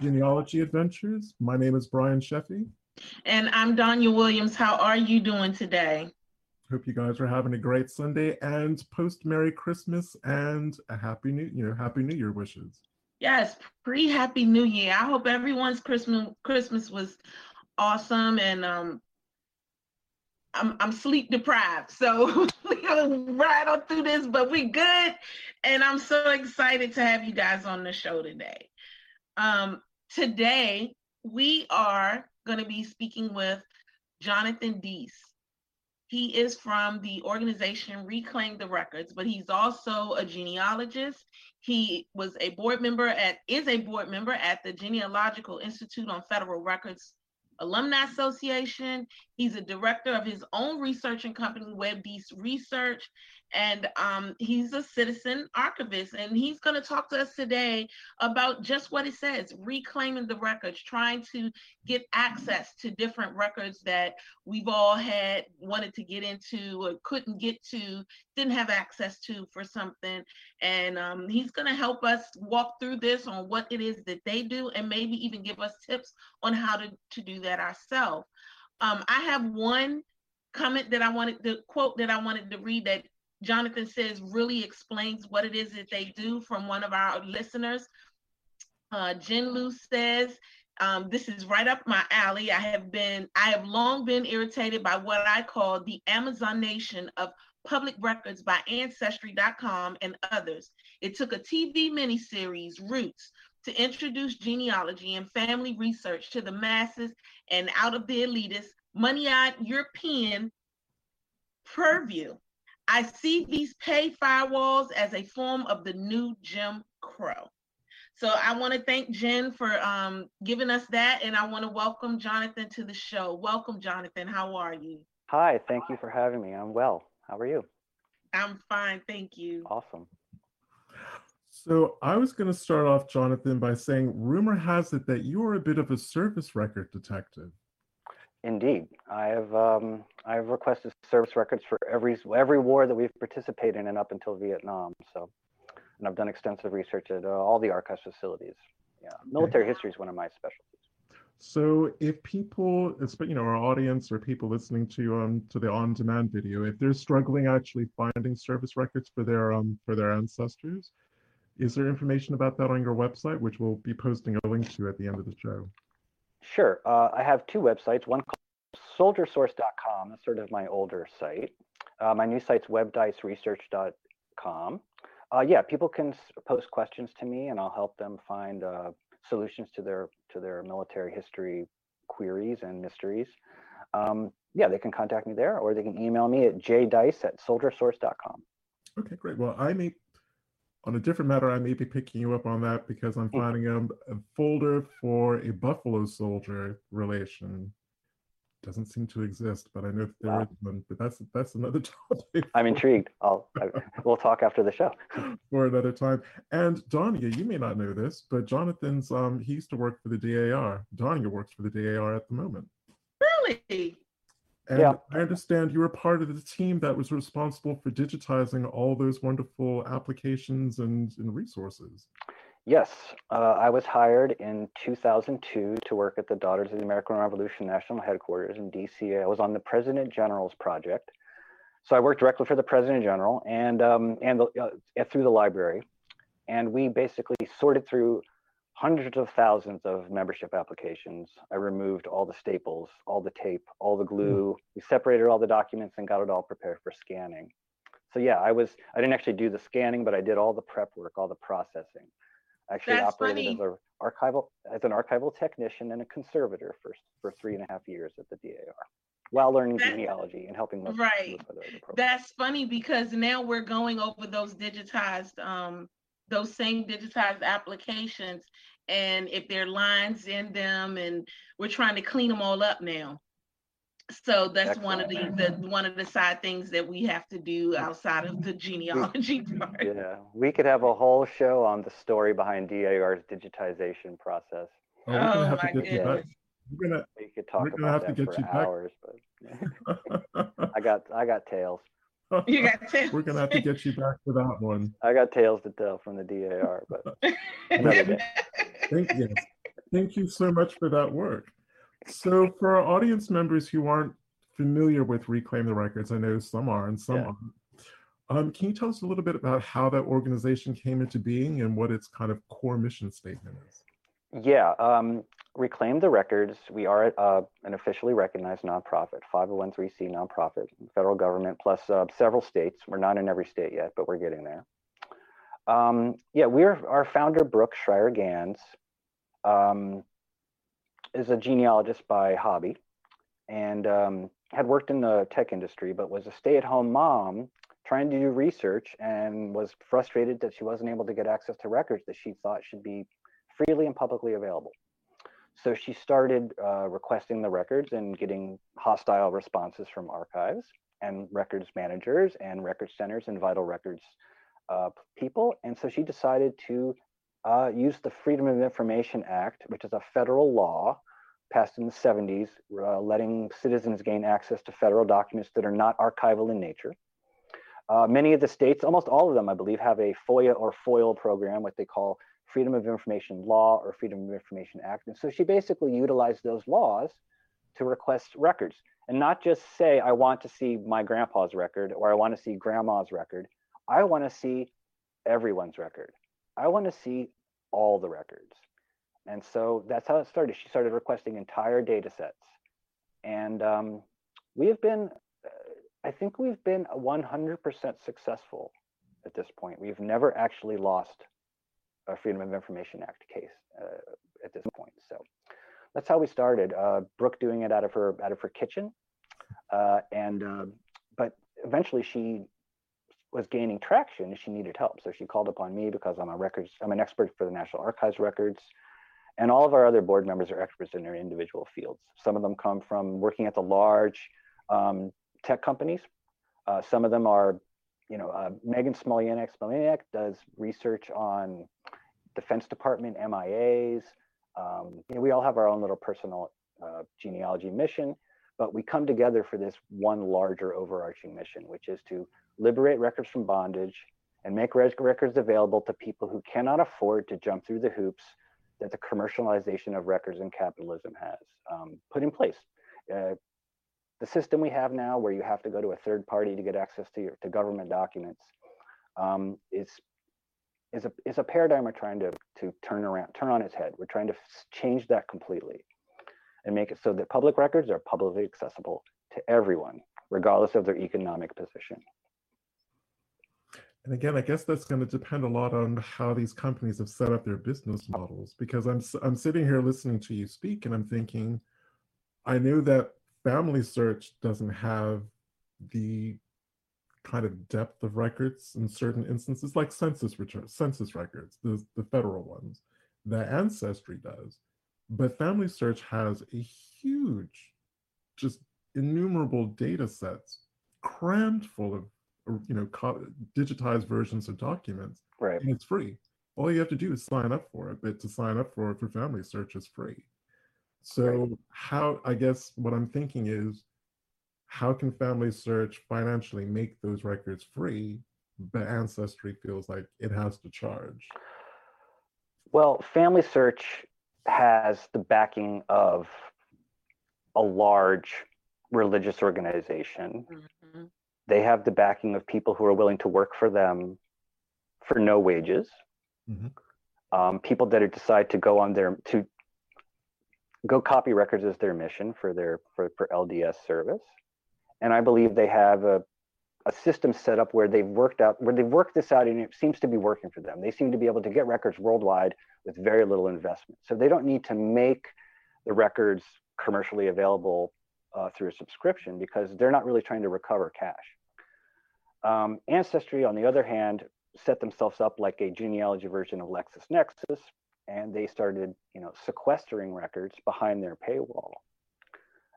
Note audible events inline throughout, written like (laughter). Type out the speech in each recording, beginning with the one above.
Genealogy Adventures. My name is Brian Sheffey. And I'm Donya Williams. How are you doing today? Hope you guys are having a great Sunday and post Merry Christmas and a happy new you know happy New Year wishes. Yes, pre Happy New Year. I hope everyone's Christmas Christmas was awesome and um I'm I'm sleep deprived, so we're gonna ride on through this, but we good. And I'm so excited to have you guys on the show today. Um, today we are going to be speaking with Jonathan Deiss. He is from the organization Reclaim the Records, but he's also a genealogist. He was a board member at is a board member at the Genealogical Institute on Federal Records Alumni Association. He's a director of his own research and company, Webb Deiss Research, and um, he's a citizen archivist. And he's going to talk to us today about just what it says reclaiming the records, trying to get access to different records that we've all had wanted to get into or couldn't get to, didn't have access to for something. And um, he's going to help us walk through this on what it is that they do and maybe even give us tips on how to, to do that ourselves. Um, I have one comment that I wanted, the quote that I wanted to read that Jonathan says really explains what it is that they do from one of our listeners. Uh, Jen Lu says, um, this is right up my alley. I have been, I have long been irritated by what I call the Amazon nation of public records by Ancestry.com and others. It took a TV miniseries, Roots, to introduce genealogy and family research to the masses and out of the elitist, money-eyed European purview. I see these pay firewalls as a form of the new Jim Crow. So I want to thank Jen for um, giving us that, and I want to welcome Jonathan to the show. Welcome, Jonathan. How are you? Hi, thank you for having me. I'm well. How are you? I'm fine, thank you. Awesome. So I was going to start off, Jonathan, by saying rumor has it that you are a bit of a service record detective. Indeed, I have um, I have requested service records for every every war that we've participated in up until Vietnam. So, and I've done extensive research at uh, all the archives facilities. Yeah, military okay. history is one of my specialties. So, if people, you know, our audience or people listening to um to the on-demand video, if they're struggling actually finding service records for their um for their ancestors, is there information about that on your website, which we'll be posting a link to at the end of the show? Sure. Uh, I have two websites. One called soldiersource.com. That's sort of my older site. Uh, my new site's webbdeissresearch.com. Uh, yeah, people can post questions to me, and I'll help them find uh, solutions to their to their military history queries and mysteries. Um, yeah, they can contact me there, or they can email me at jdeiss at soldiersource.com. Okay, great. Well, I may on a different matter, I may be picking you up on that because I'm hmm. finding a, a folder for a Buffalo Soldier relation. Doesn't seem to exist, but I know that there wow. is one. But that's that's another (laughs) topic. I'm intrigued. I'll I, we'll talk after the show (laughs) for another time. And Donya, you may not know this, but Jonathan's um he used to work for the DAR. Donya works for the DAR at the moment. Really? And yeah. I understand you were part of the team that was responsible for digitizing all those wonderful applications and, and resources. Yes, uh, I was hired in 2002 to work at the Daughters of the American Revolution National Headquarters in DC. I was on the President General's project. So I worked directly for the President General and, um, and the, uh, through the library. And we basically sorted through hundreds of thousands of membership applications. I removed all the staples, all the tape, all the glue. Mm. We separated all the documents and got it all prepared for scanning. So yeah, I was I didn't actually do the scanning, but I did all the prep work, all the processing. I actually That's operated funny. as an archival as an archival technician and a conservator for for three and a half years at the DAR while learning that, genealogy and helping with right. That's funny because now we're going over those digitized um, those same digitized applications and if there are lines in them and we're trying to clean them all up now so that's Excellent. one of the, the one of the side things that we have to do outside of the genealogy (laughs) part yeah we could have a whole show on the story behind dar's digitization process oh, oh my goodness we're gonna, we could talk about that for hours, back. but (laughs) (laughs) I got I got tales. You got tails. (laughs) We're gonna have to get you back for that one. I got tales to tell from the DAR, but (laughs) another day. Thank you. Thank you so much for that work. So for our audience members who aren't familiar with Reclaim the Records, I know some are and some Yeah. aren't. Um, can you tell us a little bit about how that organization came into being and what its kind of core mission statement is? Yeah, um, Reclaim the Records. We are uh, an officially recognized nonprofit, 501c nonprofit, federal government plus uh, several states. We're not in every state yet, but we're getting there. Um, yeah, we're our founder, Brooke Schreier Ganz, um, is a genealogist by hobby and um, had worked in the tech industry, but was a stay-at-home mom trying to do research and was frustrated that she wasn't able to get access to records that she thought should be freely and publicly available. So she started uh, requesting the records and getting hostile responses from archives and records managers and record centers and vital records uh, people. And so she decided to uh, use the Freedom of Information Act, which is a federal law passed in the 70s, uh, letting citizens gain access to federal documents that are not archival in nature. Uh, many of the states, almost all of them, I believe, have a FOIA or FOIL program, what they call Freedom of Information Law or Freedom of Information Act. And so she basically utilized those laws to request records and not just say, I want to see my grandpa's record or I want to see grandma's record. I want to see everyone's record. I want to see all the records. And so that's how it started. She started requesting entire data sets. And um, we have been, uh, I think we've been 100% successful at this point. We've never actually lost a Freedom of Information Act case uh, at this point. So that's how we started. Uh, Brooke doing it out of her out of her kitchen, uh, and uh, but eventually she was gaining traction. and She needed help, so she called upon me because I'm a records. I'm an expert for the National Archives records, and all of our other board members are experts in their individual fields. Some of them come from working at the large um, tech companies. Uh, some of them are, you know, uh, Megan Smolenyak. Smolenyak does research on Defense Department MIAs. Um, you know, we all have our own little personal uh, genealogy mission, but we come together for this one larger overarching mission, which is to liberate records from bondage and make rec- records available to people who cannot afford to jump through the hoops that the commercialization of records and capitalism has um, put in place. Uh, the system we have now, where you have to go to a third party to get access to your to government documents, um, is is a is a paradigm we're trying to to turn around, turn on its head. We're trying to change that completely, and make it so that public records are publicly accessible to everyone, regardless of their economic position. And again, I guess that's going to depend a lot on how these companies have set up their business models. Because I'm I'm sitting here listening to you speak, and I'm thinking, I knew that Family Search doesn't have the kind of depth of records in certain instances, like census return, census records, the the federal ones. that Ancestry does, but Family Search has a huge, just innumerable data sets crammed full of uh, you know digitized versions of documents Right. and it's free all you have to do is sign up for it but to sign up for it for family search is free so how i guess what i'm thinking is how can family search financially make those records free but ancestry feels like it has to charge Well, Family Search has the backing of a large religious organization. Mhm. They have the backing of people who are willing to work for them for no wages. Mhm. Um, people that are decide to go on their to go copy records as their mission for their for, for LDS service. And I believe they have a a system set up where they've worked out where they've worked this out and it seems to be working for them. They seem to be able to get records worldwide with very little investment. So they don't need to make the records commercially available uh, through a subscription because they're not really trying to recover cash. Um, Ancestry, on the other hand, set themselves up like a genealogy version of LexisNexis, and they started, you know, sequestering records behind their paywall.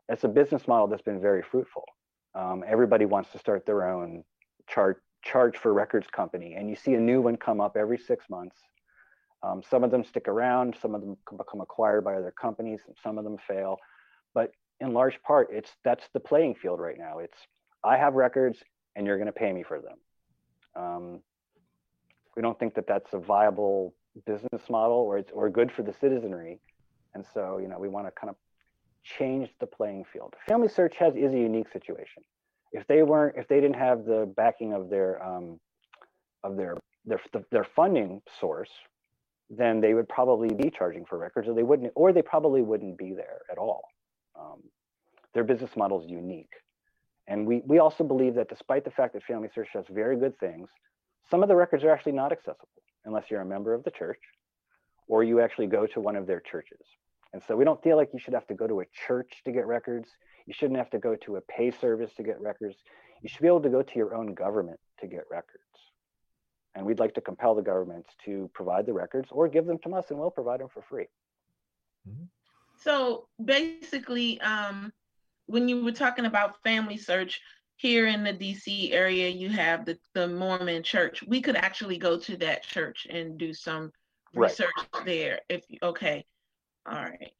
It's a business model that's been very fruitful. Um, everybody wants to start their own charge charge for records company, and you see a new one come up every six months. Um, some of them stick around, some of them become acquired by other companies, some of them fail. But in large part, it's that's the playing field right now. It's I have records, and you're going to pay me for them. Um, we don't think that that's a viable business model or it's or good for the citizenry. And so, you know, we want to kind of change the playing field. Family Search has is a unique situation. If they weren't, if they didn't have the backing of their um, of their their their funding source, then they would probably be charging for records, or they wouldn't, or they probably wouldn't be there at all. Um, their business model is unique, and we we also believe that despite the fact that Family Search does very good things, some of the records are actually not accessible unless you're a member of the church or you actually go to one of their churches. And so we don't feel like you should have to go to a church to get records. You shouldn't have to go to a pay service to get records. You should be able to go to your own government to get records. And we'd like to compel the governments to provide the records or give them to us and we'll provide them for free. Mm-hmm. So basically, um, when you were talking about family search, here in the DC area, you have the, the Mormon church. We could actually go to that church and do some Right. research there. If okay, all right.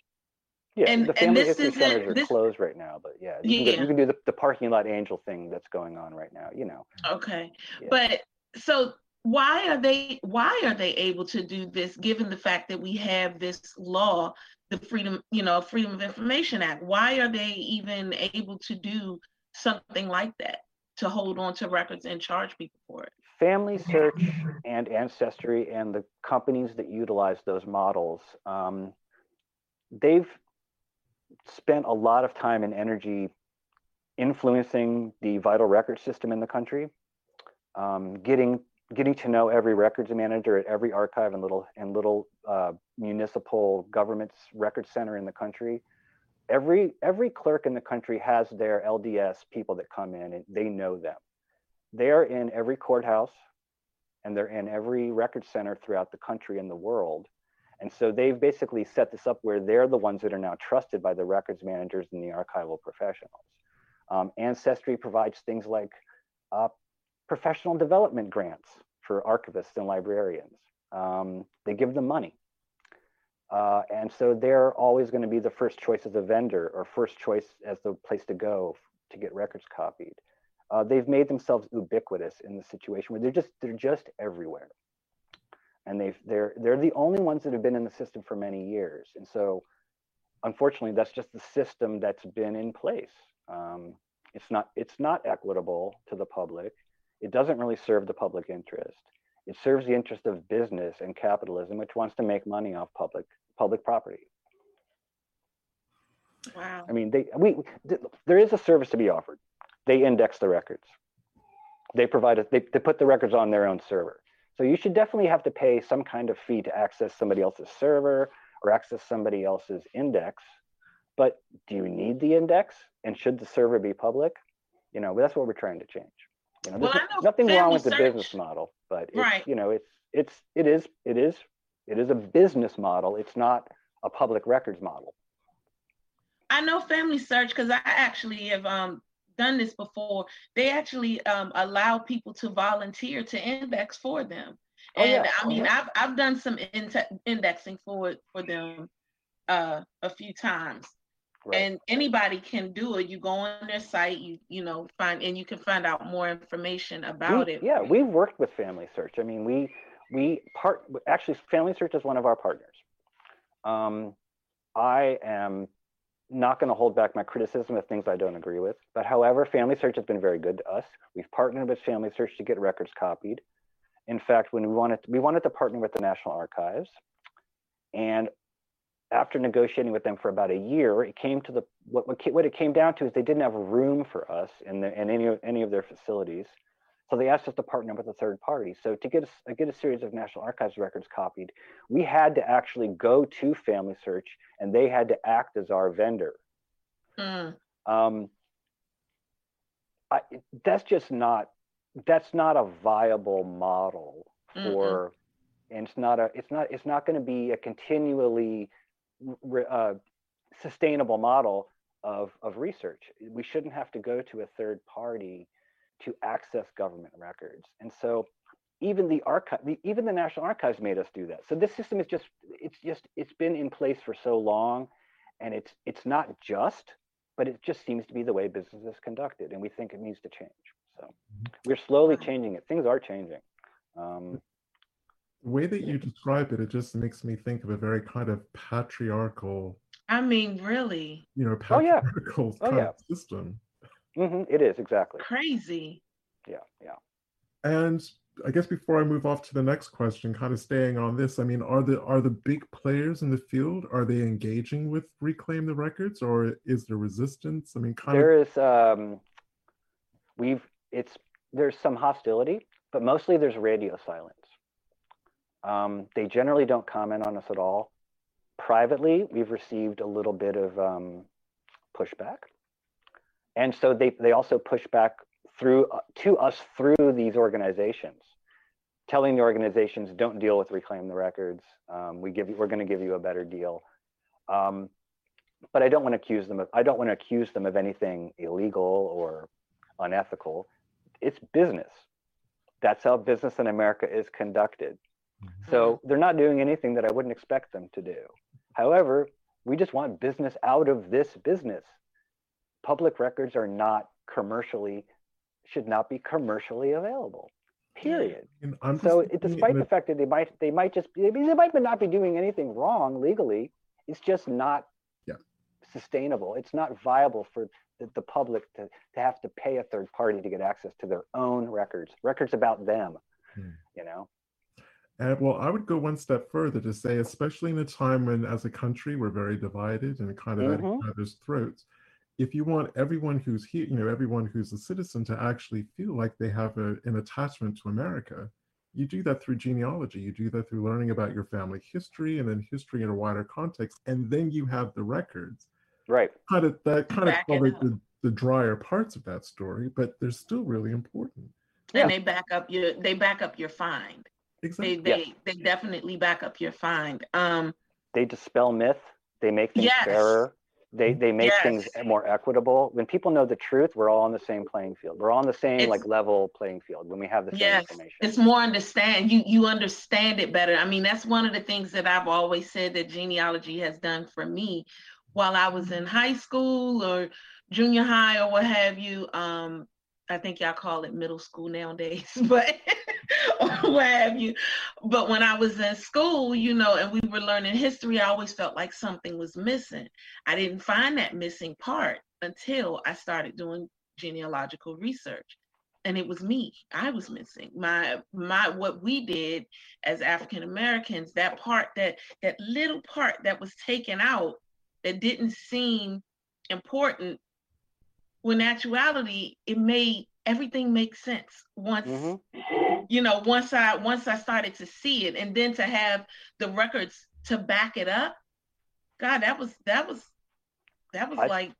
Yeah, And- the family history centers are this- closed right now, but yeah, you, Can, go- you can do the, the parking lot angel thing that's going on right now, you know. Okay, Yeah. but so why are they why are they able to do this given the fact that we have this law, the Freedom, you know, Freedom of Information Act? Why are they even able to do something like that to hold on to records and charge people for it? Family Search and Ancestry and the companies that utilize those models, um, they've spent a lot of time and energy influencing the vital record system in the country, um, getting getting to know every records manager at every archive and little and little uh, municipal government's record center in the country. Every every clerk in the country has their LDS people that come in and they know them. They're in every courthouse and they're in every record center throughout the country and the world. And so they've basically set this up where they're the ones that are now trusted by the records managers and the archival professionals. Um, Ancestry provides things like uh, professional development grants for archivists and librarians. Um, they give them money. Uh, and so they're always going to be the first choice as a vendor or first choice as the place to go to get records copied. Uh, they've made themselves ubiquitous in the situation where they're just they're just everywhere, and they've they're they're the only ones that have been in the system for many years. And so, unfortunately, that's just the system that's been in place. Um, it's not it's not equitable to the public. It doesn't really serve the public interest. It serves the interest of business and capitalism, which wants to make money off public public property. Wow. I mean, they we th- there is a service to be offered. They index the records. They provide it. They, they put the records on their own server. So you should definitely have to pay some kind of fee to access somebody else's server or access somebody else's index. But do you need the index? And should the server be public? You know, that's what we're trying to change. You know, Well, there's know nothing wrong with the business model, but it's, Right. you know, it's it's it is it is it is a business model. It's not a public records model. I know Family Search because I actually have um, done this before. They actually um, allow people to volunteer to index for them. Oh, And yeah. I mean, I've I've done some in- indexing for for them uh, a few times. Right. And anybody can do it. You go on their site, you you know find and you can find out more information about we, it. Yeah, we've worked with Family Search. I mean, we we part actually Family Search is one of our partners. Um, I am not going to hold back my criticism of things I don't agree with, but however, Family Search has been very good to us. We've partnered with Family Search to get records copied. In fact, when we wanted we wanted to partner with the National Archives, and after negotiating with them for about a year, it came to the what what, what it came down to is they didn't have room for us in the in any of any of their facilities. So they asked us to partner with a third party. So to get a, get a series of National Archives records copied, we had to actually go to Family Search, and they had to act as our vendor. Mm, Um, I, that's just not that's not a viable model for, and it's not a it's not it's not going to be a continually re- uh, sustainable model of of research. We shouldn't have to go to a third party to access government records, and so even the archive, even the National Archives made us do that. So this system is just it's just it's been in place for so long, and it's it's not just, but it just seems to be the way business is conducted, and we think it needs to change. So mm-hmm. we're slowly changing it. Things are changing. Um, the way that you describe it, it just makes me think of a very kind of patriarchal. I mean, really. You know, patriarchal oh, yeah. oh, yeah. system. Mm-hmm. It is exactly crazy. Yeah, yeah. And I guess before I move off to the next question, kind of staying on this, I mean, are the are the big players in the field are they engaging with reclaim the records, or is there resistance? I mean, kind there of... is. Um, we've it's there's some hostility, but mostly there's radio silence. Um, they generally don't comment on us at all. Privately, we've received a little bit of um, pushback, and so they they also push back through to us through these organizations, telling the organizations don't deal with reclaim the records. Um, we give you, we're going to give you a better deal. Um, but I don't want to accuse them of I don't want to accuse them of anything illegal or unethical. It's business. That's how business in America is conducted. Mm-hmm. So they're not doing anything that I wouldn't expect them to do. However, we just want business out of this business. Public records are not commercially should not be commercially available. Period. So, despite the fact that they might they might just they might not be doing anything wrong legally, it's just not yeah. sustainable. It's not viable for the, the public to, to have to pay a third party to get access to their own records, records about them. Hmm. You know. And well, I would go one step further to say, especially in a time when, as a country, we're very divided and kind of mm-hmm. at each other's throats if you want everyone who's here, you know, everyone who's a citizen to actually feel like they have a, an attachment to America, you do that through genealogy. You do that through learning about your family history and then history in a wider context. And then you have the records. Right. Kind of that kind of covers the, the drier parts of that story, but they're still really important. And yeah. they back up your they back up your find. Exactly. They they, yes. they definitely back up your find. Um they dispel myth. They make things yes. fairer. They they make yes. things more equitable. When people know the truth, we're all on the same playing field. We're all on the same it's, like level playing field when we have the same yes, information. It's more understand you you understand it better. I mean, that's one of the things that I've always said that genealogy has done for me while I was in high school or junior high or what have you. Um, I think y'all call it middle school nowadays, (laughs) but (laughs) what have you. But when I was in school, you know, and we were learning history, I always felt like something was missing. I didn't find that missing part until I started doing genealogical research. And it was me. I was missing. My my what we did as African Americans, that part that that little part that was taken out that didn't seem important when actuality it made everything make sense once mm-hmm. you know once i once i started to see it and then to have the records to back it up god that was that was that was I, like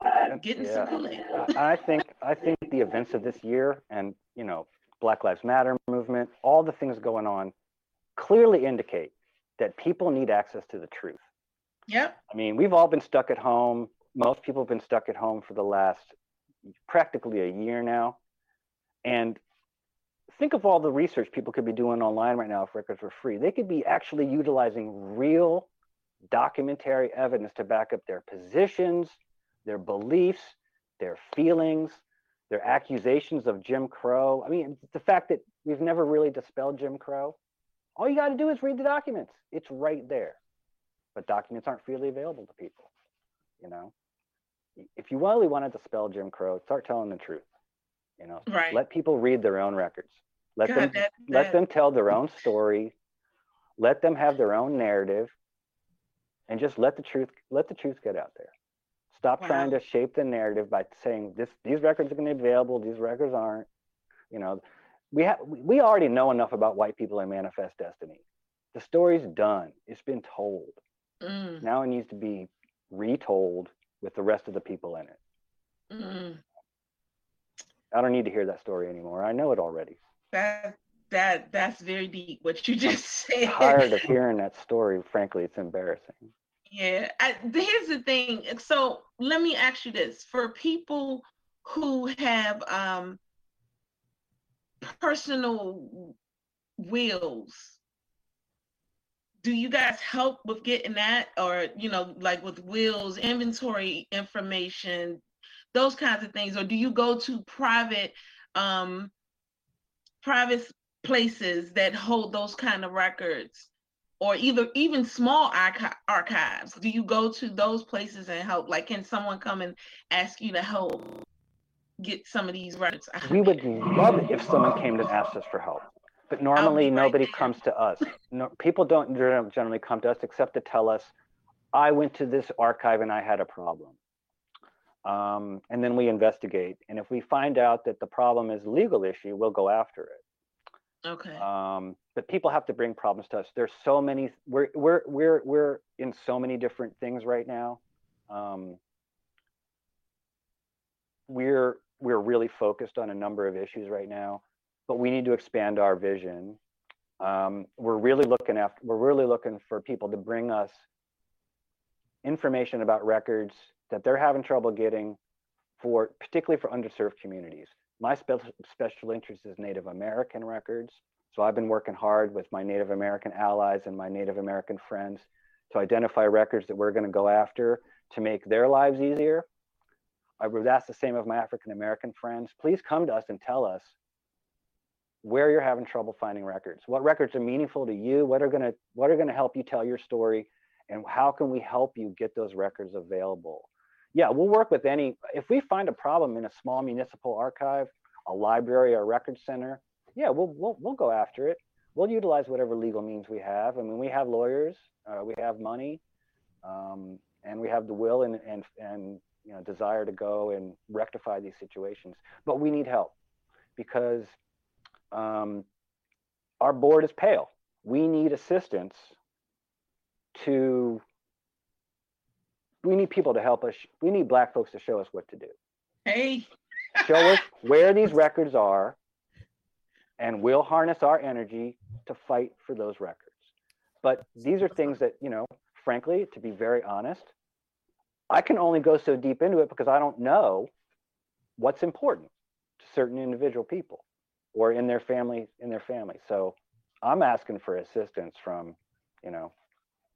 getting yeah. saluted. i think i think the events of this year and you know black lives matter movement all the things going on clearly indicate that people need access to the truth yep i mean we've all been stuck at home most people have been stuck at home for the last practically a year now and think of all the research people could be doing online right now if records were free. They could be actually utilizing real documentary evidence to back up their positions, their beliefs, their feelings, their accusations of Jim Crow. I mean, the fact that we've never really dispelled Jim Crow. All you got to do is read the documents. It's right there. But documents aren't freely available to people. You know, if you really want to dispel Jim Crow, start telling the truth. You know, right. let people read their own records. Let God, them that, let that... them tell their own story. Let them have their own narrative, and just let the truth let the truth get out there. Stop wow. trying to shape the narrative by saying this these records are going to be available, these records aren't. You know, we have we already know enough about white people and manifest destiny. The story's done. It's been told. Mm. Now it needs to be retold with the rest of the people in it. Mm. I don't need to hear that story anymore. I know it already. That that that's very deep. What you just (laughs) said. I'm tired of hearing that story. Frankly, it's embarrassing. Yeah. I, here's the thing. So let me ask you this: for people who have um, personal wills do you guys help with getting that? Or you know like with wills inventory information those kinds of things. Or do you go to private um, private places that hold those kind of records? Or either even small archives. Do you go to those places and help? Like can someone come and ask you to help get some of these records? We would love it if someone came to ask us for help but normally right nobody there. comes to us no, people don't generally come to us except to tell us i went to this archive and i had a problem um, and then we investigate and if we find out that the problem is a legal issue we'll go after it okay um, but people have to bring problems to us. There's so many. We're we're we're we're in so many different things right now. Um, we're we're really focused on a number of issues right now, but we need to expand our vision. Um, we're really looking after. We're really looking for people to bring us information about records that they're having trouble getting for particularly for underserved communities. My spe- special interest is Native American records. So I've been working hard with my Native American allies and my Native American friends to identify records that we're going to go after to make their lives easier. I would ask the same of my African American friends. Please come to us and tell us where you're having trouble finding records. What records are meaningful to you? What are going to what are going to help you tell your story? And how can we help you get those records available? Yeah, we'll work with any if we find a problem in a small municipal archive, a library or a record center, yeah, we'll, we'll, we'll go after it. We'll utilize whatever legal means we have. I mean, we have lawyers, uh, we have money, um, and we have the will and, and, and you know, desire to go and rectify these situations. But we need help because um, our board is pale. We need assistance to, we need people to help us. We need Black folks to show us what to do. hey Show us (laughs) where these records are and we'll harness our energy to fight for those records. But these are things that, you know, frankly, to be very honest, I can only go so deep into it because I don't know what's important to certain individual people or in their family in their family. So I'm asking for assistance from, you know,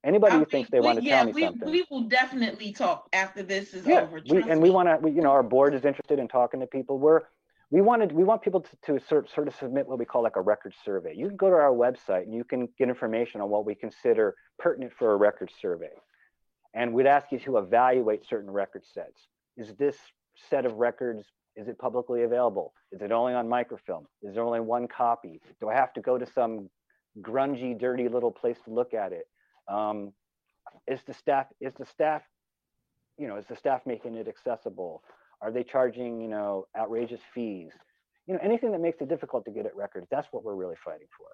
anybody I who thinks they we- want to yeah, tell me we, something. we will definitely talk after this is yeah, over we, and we want to, you know, our board is interested in talking to people. We're we wanted we want people to, to sort, sort of submit what we call like a record survey. You can go to our website and you can get information on what we consider pertinent for a record survey. And we'd ask you to evaluate certain record sets. Is this set of records, is it publicly available? Is it only on microfilm? Is there only one copy? Do I have to go to some grungy, dirty little place to look at it? Um, is the staff, is the staff, you know, is the staff making it accessible? Are they charging, you know, outrageous fees? You know, anything that makes it difficult to get at records, that's what we're really fighting for,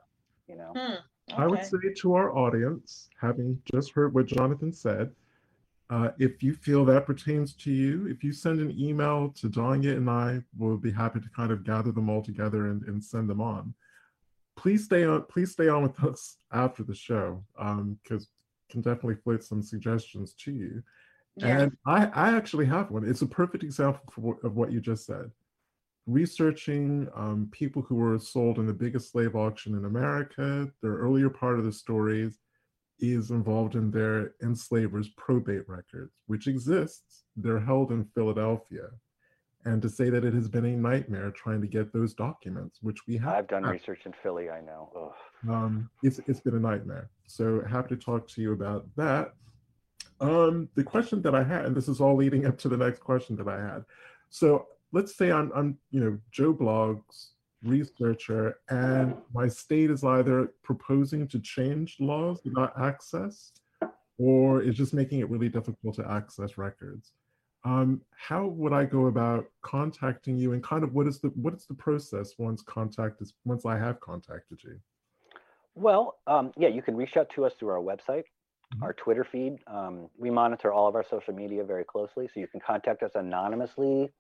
you know? Hmm, I would say to our audience, having just heard what Jonathan said, uh, if you feel that pertains to you, if you send an email to Danya and I, we'll be happy to kind of gather them all together and, and send them on. Please stay on. Please stay on with (laughs) us after the show, because can definitely float some suggestions to you. Yeah. And I, I actually have one. It's a perfect example for, of what you just said. Researching um, people who were sold in the biggest slave auction in America, the earlier part of the stories is involved in their enslavers' probate records, which exists. They're held in Philadelphia. And to say that it has been a nightmare trying to get those documents, which we have. I've done research in Philly, I know. Um, it's it's been a nightmare. So happy to talk to you about that. Um, the question that I had, and this is all leading up to the next question that I had. So let's say I'm I'm you know Joe Bloggs researcher, and my state is either proposing to change laws about access, or is just making it really difficult to access records. Um, how would I go about contacting you, and kind of what is the what is the process once contact is once I have contacted you? Well, um, yeah, you can reach out to us through our website, Mhm. our Twitter feed. Um, we monitor all of our social media very closely, so you can contact us anonymously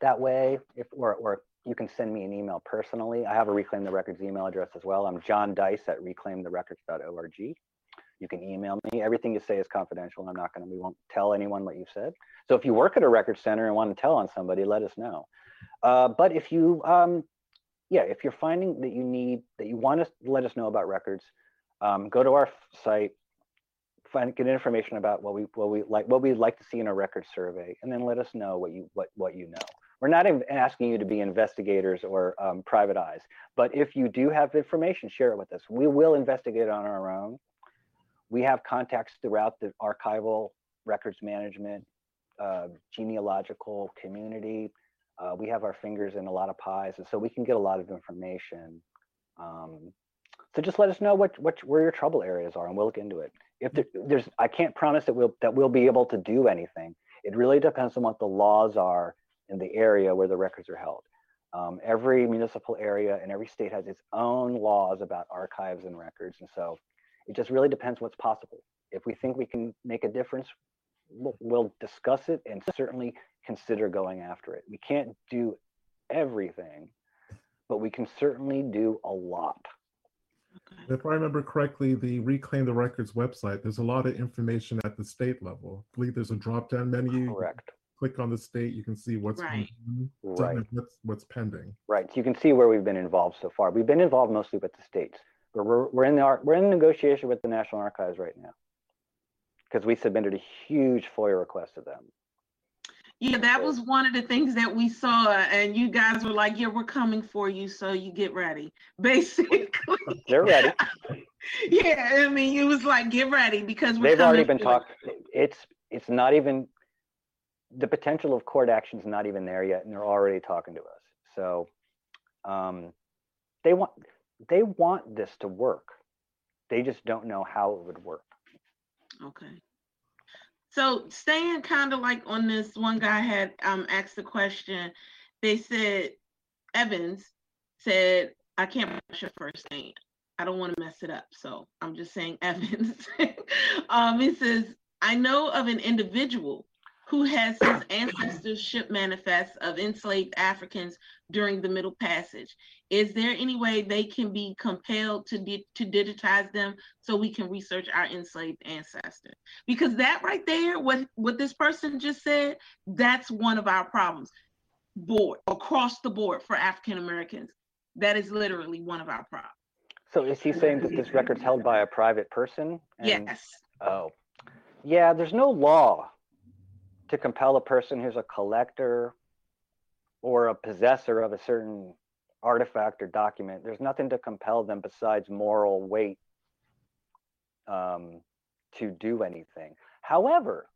that way, if or, or you can send me an email personally. I have a Reclaim the Records email address as well. I'm John Deiss at reclaimtherecords.org. You can email me. Everything you say is confidential. I'm not going to, we won't tell anyone what you've said. So if you work at a record center and want to tell on somebody, let us know. Uh, but if you, um, yeah, if you're finding that you need, that you want to let us know about records, um, go to our site, find, get information about what we, what we like, what we'd like to see in a record survey, and then let us know what you, what, what you know. We're not asking you to be investigators or um, private eyes. But if you do have information, share it with us. We will investigate on our own. We have contacts throughout the archival records management, uh, genealogical community. Uh, we have our fingers in a lot of pies, and so we can get a lot of information. Um, so just let us know what, what where your trouble areas are, and we'll look into it. If there, there's, I can't promise that we'll that we'll be able to do anything. It really depends on what the laws are in the area where the records are held. Um, every municipal area and every state has its own laws about archives and records, and so it just really depends what's possible. If we think we can make a difference, we'll, we'll discuss it and certainly consider going after it. We can't do everything, but we can certainly do a lot. If I remember correctly, the Reclaim the Records website, there's a lot of information at the state level. I believe there's a drop-down menu. Correct. Click on the state, you can see what's Right. Right. what's what's pending. Right. So you can see where we've been involved so far. We've been involved mostly with the states. But we're, we're in the ar- we're in negotiation with the National Archives right now because we submitted a huge FOIA request to them. Yeah, that was one of the things that we saw, and you guys were like, "Yeah, we're coming for you, so you get ready." (laughs) Basically, They're ready. (laughs) yeah. I mean, it was like, "Get ready," because we're They've already been for you. talked. It's it's not even the potential of court action is not even there yet, and they're already talking to us. So um, they want they want this to work. They just don't know how it would work. Okay. So staying kind of like on this, one guy had um asked the question. They said Evans said, I can't pronounce your first name. I don't want to mess it up. So I'm just saying (laughs) Evans. um, it says, I know of an individual who has his ancestorship manifests of enslaved Africans during the Middle Passage. Is there any way they can be compelled to di- to digitize them so we can research our enslaved ancestors? Because that right there, what what this person just said, that's one of our problems. Board across the board for African Americans. That is literally one of our problems. So is he saying that this record's held by a private person? And- Yes. Oh, yeah, there's no law to compel a person who's a collector or a possessor of a certain artifact or document. There's nothing to compel them besides moral weight um, to do anything. However,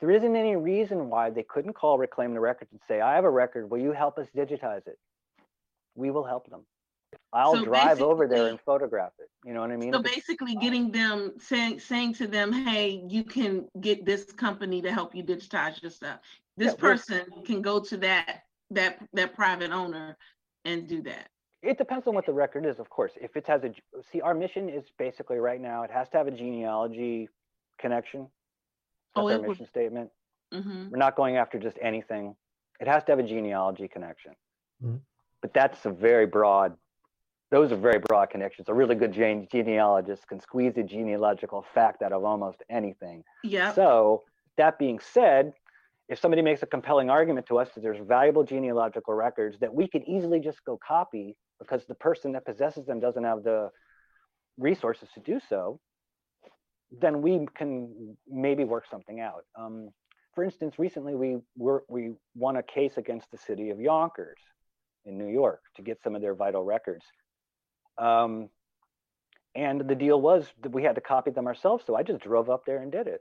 there isn't any reason why they couldn't call Reclaim the Records and say, I have a record. Will you help us digitize it? We will help them. I'll So drive over there and photograph it. You know what I mean? So basically getting them saying saying to them, hey, you can get this company to help you digitize your stuff. This Yeah, person can go to that that that private owner and do that. It depends on what the record is, of course. If it has a, see, our mission is basically right now, it has to have a genealogy connection. Oh, That's it our would- mission statement. hmm We're not going after just anything. It has to have a genealogy connection. Mhm. But that's a very broad, those are very broad connections. A really good gene- genealogist can squeeze a genealogical fact out of almost anything. Yeah. So that being said, if somebody makes a compelling argument to us that there's valuable genealogical records that we could easily just go copy because the person that possesses them doesn't have the resources to do so, then we can maybe work something out. Um, for instance, recently we were, we won a case against the city of Yonkers in New York to get some of their vital records. Um, and the deal was that we had to copy them ourselves, so I just drove up there and did it.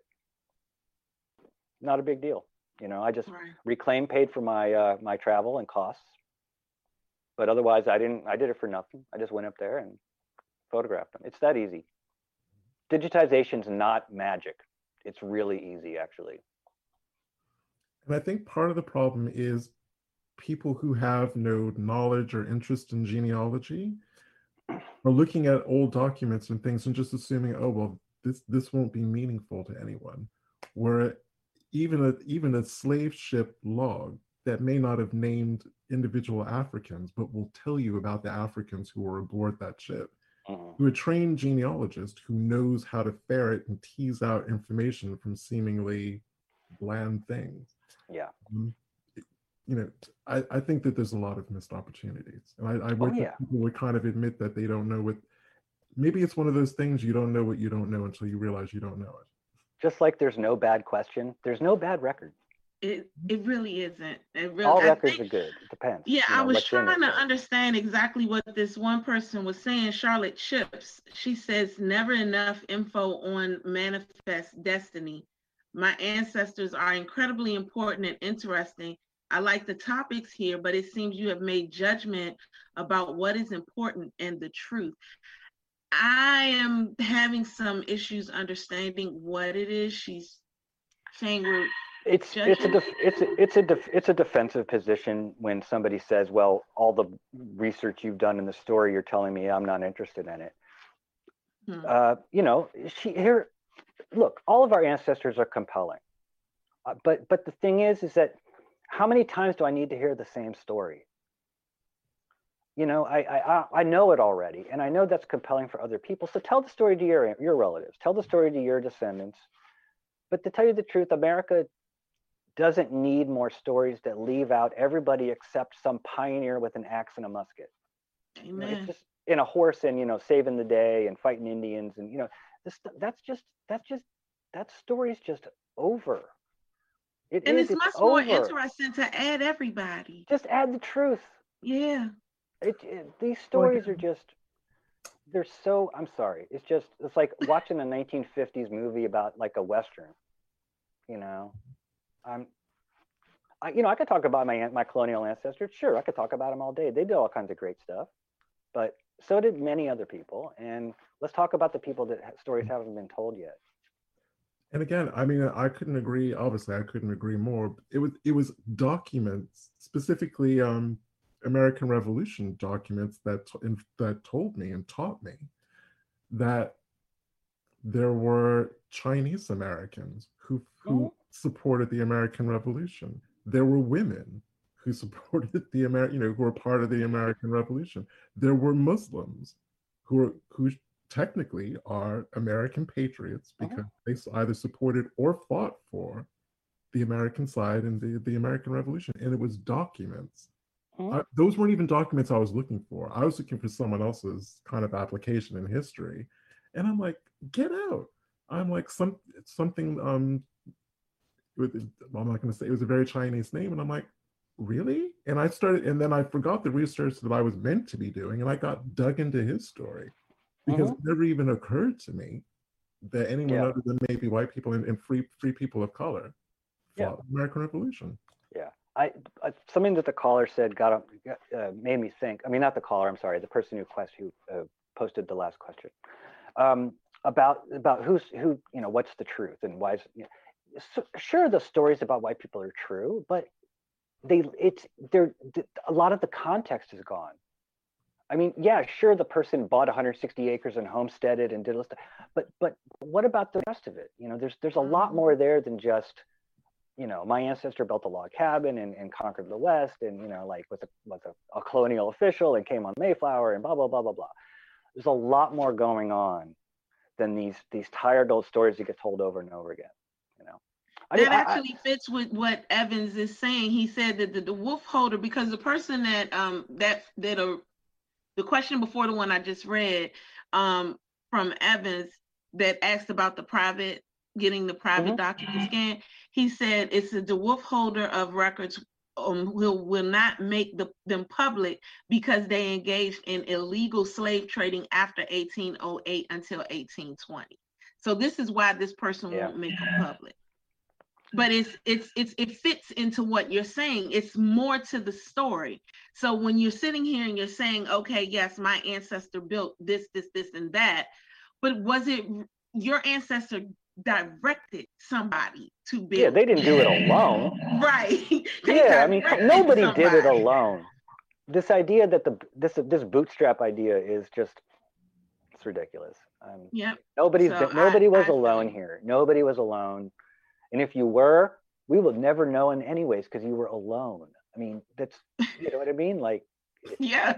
Not a big deal, you know. I just Right. reclaim paid for my uh, my travel and costs, but otherwise I didn't. I did it for nothing. I just went up there and photographed them. It's that easy. Digitization's not magic. It's really easy, actually. And I think part of the problem is people who have no knowledge or interest in genealogy are looking at old documents and things and just assuming, oh well, this this won't be meaningful to anyone. Where even a even a slave ship log that may not have named individual Africans, but will tell you about the Africans who were aboard that ship Mhm. to a trained genealogist who knows how to ferret and tease out information from seemingly bland things. Yeah. Um, You know, I, I think that there's a lot of missed opportunities. And I, I oh, wish that yeah. people would kind of admit that they don't know what, maybe it's one of those things you don't know what you don't know until you realize you don't know it. Just like there's no bad question, there's no bad record. It it really isn't. It really All I records think- are good. It depends. Yeah, you I was what's in it, trying to but- understand exactly what this one person was saying. Charlotte Chips, she says, never enough info on manifest destiny. My ancestors are incredibly important and interesting. I like the topics here, but it seems you have made judgment about what is important and the truth. I am having some issues understanding what it is she's saying. We're It's it's a def, it's a, it's a def, it's a defensive position when somebody says, "Well, all the research you've done in the story, you're telling me I'm not interested in it." Hmm. Uh, you know, she here. Look, all of our ancestors are compelling, uh, but but the thing is, is that how many times do I need to hear the same story? You know, I I I- I know it already, and I know that's compelling for other people. So tell the story to your your relatives, tell the story to your descendants. But to tell you the truth, America doesn't need more stories that leave out everybody except some pioneer with an axe and a musket. Amen. It's just in a horse and you know saving the day and fighting Indians and you know this that's just that's just that story's just over. It and is, it's much more interesting to add everybody. Just add the truth. Yeah. It, it these stories are just they're so I'm sorry. It's just it's like (laughs) watching a 1950s movie about like a western. You know, I'm I, you know, I could talk about my an- my colonial ancestors. Sure, I could talk about them all day. They did all kinds of great stuff, but so did many other people. And let's talk about the people that ha- stories haven't been told yet. And again, I mean, I couldn't agree. Obviously, I couldn't agree more. It was it was documents, specifically um, American Revolution documents that in, that told me and taught me that there were Chinese Americans who who Mhm. supported the American Revolution. There were women who (laughs) supported the American, you know, who were part of the American Revolution. There were Muslims who were who technically are American patriots Mhm. because they either supported or fought for the American side in the, the American Revolution. And it was documents. Mhm. I- those weren't even documents I was looking for. I was looking for someone else's kind of application in history. And I'm like, get out. I'm like, some something um with I'm not gonna say it was a very Chinese name. And I'm like, really? And I started and then I forgot the research that I was meant to be doing, and I got dug into his story because it never even occurred to me that anyone Yeah. other than maybe white people and, and free free people of color Yeah. fought the American Revolution. I, I something that the caller said got uh, made me think. I mean, not the caller. I'm sorry, the person who quest who uh, posted the last question um, about about who's who. You know, what's the truth and why is you know, so, sure the stories about white people are true, but they it's they're th- a lot of the context is gone. I mean, yeah, sure, the person bought 160 acres and homesteaded and did all stuff, but but what about the rest of it? You know, there's there's a lot more there than just you know, my ancestor built a log cabin and, and conquered the West and, you know, like was a, was a, a colonial official and came on Mayflower and blah, blah, blah, blah, blah. There's a lot more going on than these, these tired old stories that get told over and over again, you know? That mean, I- I- actually fits with what Evans is saying. He said that the, the wolf holder, because the person that um that that uh, the question before the one I just read um from Evans that asked about the private getting the private Mhm. document scan, he said it's the, the wolf holder of records um, will will not make the, them public because they engaged in illegal slave trading after 1808 until 1820. So this is why this person Yeah. won't make them public but it's it's it's it fits into what you're saying it's more to the story so when you're sitting here and you're saying okay yes my ancestor built this this this and that but was it your ancestor directed somebody to build yeah, they didn't do it alone. (laughs) right (laughs) yeah, I mean, nobody did it alone. This idea that the, this, this bootstrap idea is just, it's ridiculous. Um, yep Nobody's So been, nobody I- was I alone you. here. Nobody was alone. And if you were, we would never know in any ways because you were alone. I mean, that's you know what I mean? Like (laughs) yeah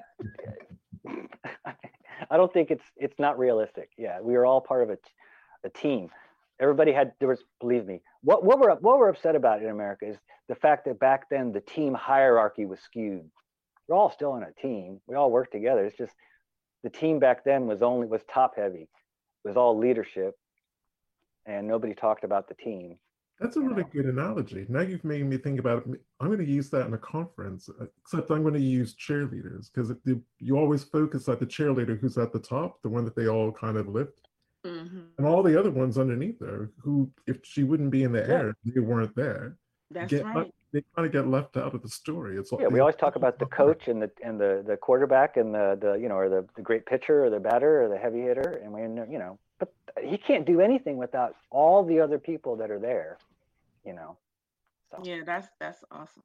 (laughs) I don't think it's it's not realistic. Yeah, we were all part of a, a team. Everybody had there was believe me. What what we're what we're upset about in America is the fact that back then the team hierarchy was skewed. We're all still in a team. We all work together. It's just the team back then was only was top heavy. It was all leadership, and nobody talked about the team. That's a really know? good analogy. Now you've made me think about it. I'm going to use that in a conference, uh, except I'm going to use cheerleaders because you always focus at the cheerleader who's at the top, the one that they all kind of lift, Mhm. and all the other ones underneath her who, if she wouldn't be in the Yeah. air, they weren't there. That's Get right. they kind of get left out of the story. It's Yeah, we always talk about the coach and the and the the quarterback and the the you know or the, the great pitcher or the batter or the heavy hitter and we you know but he can't do anything without all the other people that are there, you know. So Yeah, that's that's awesome.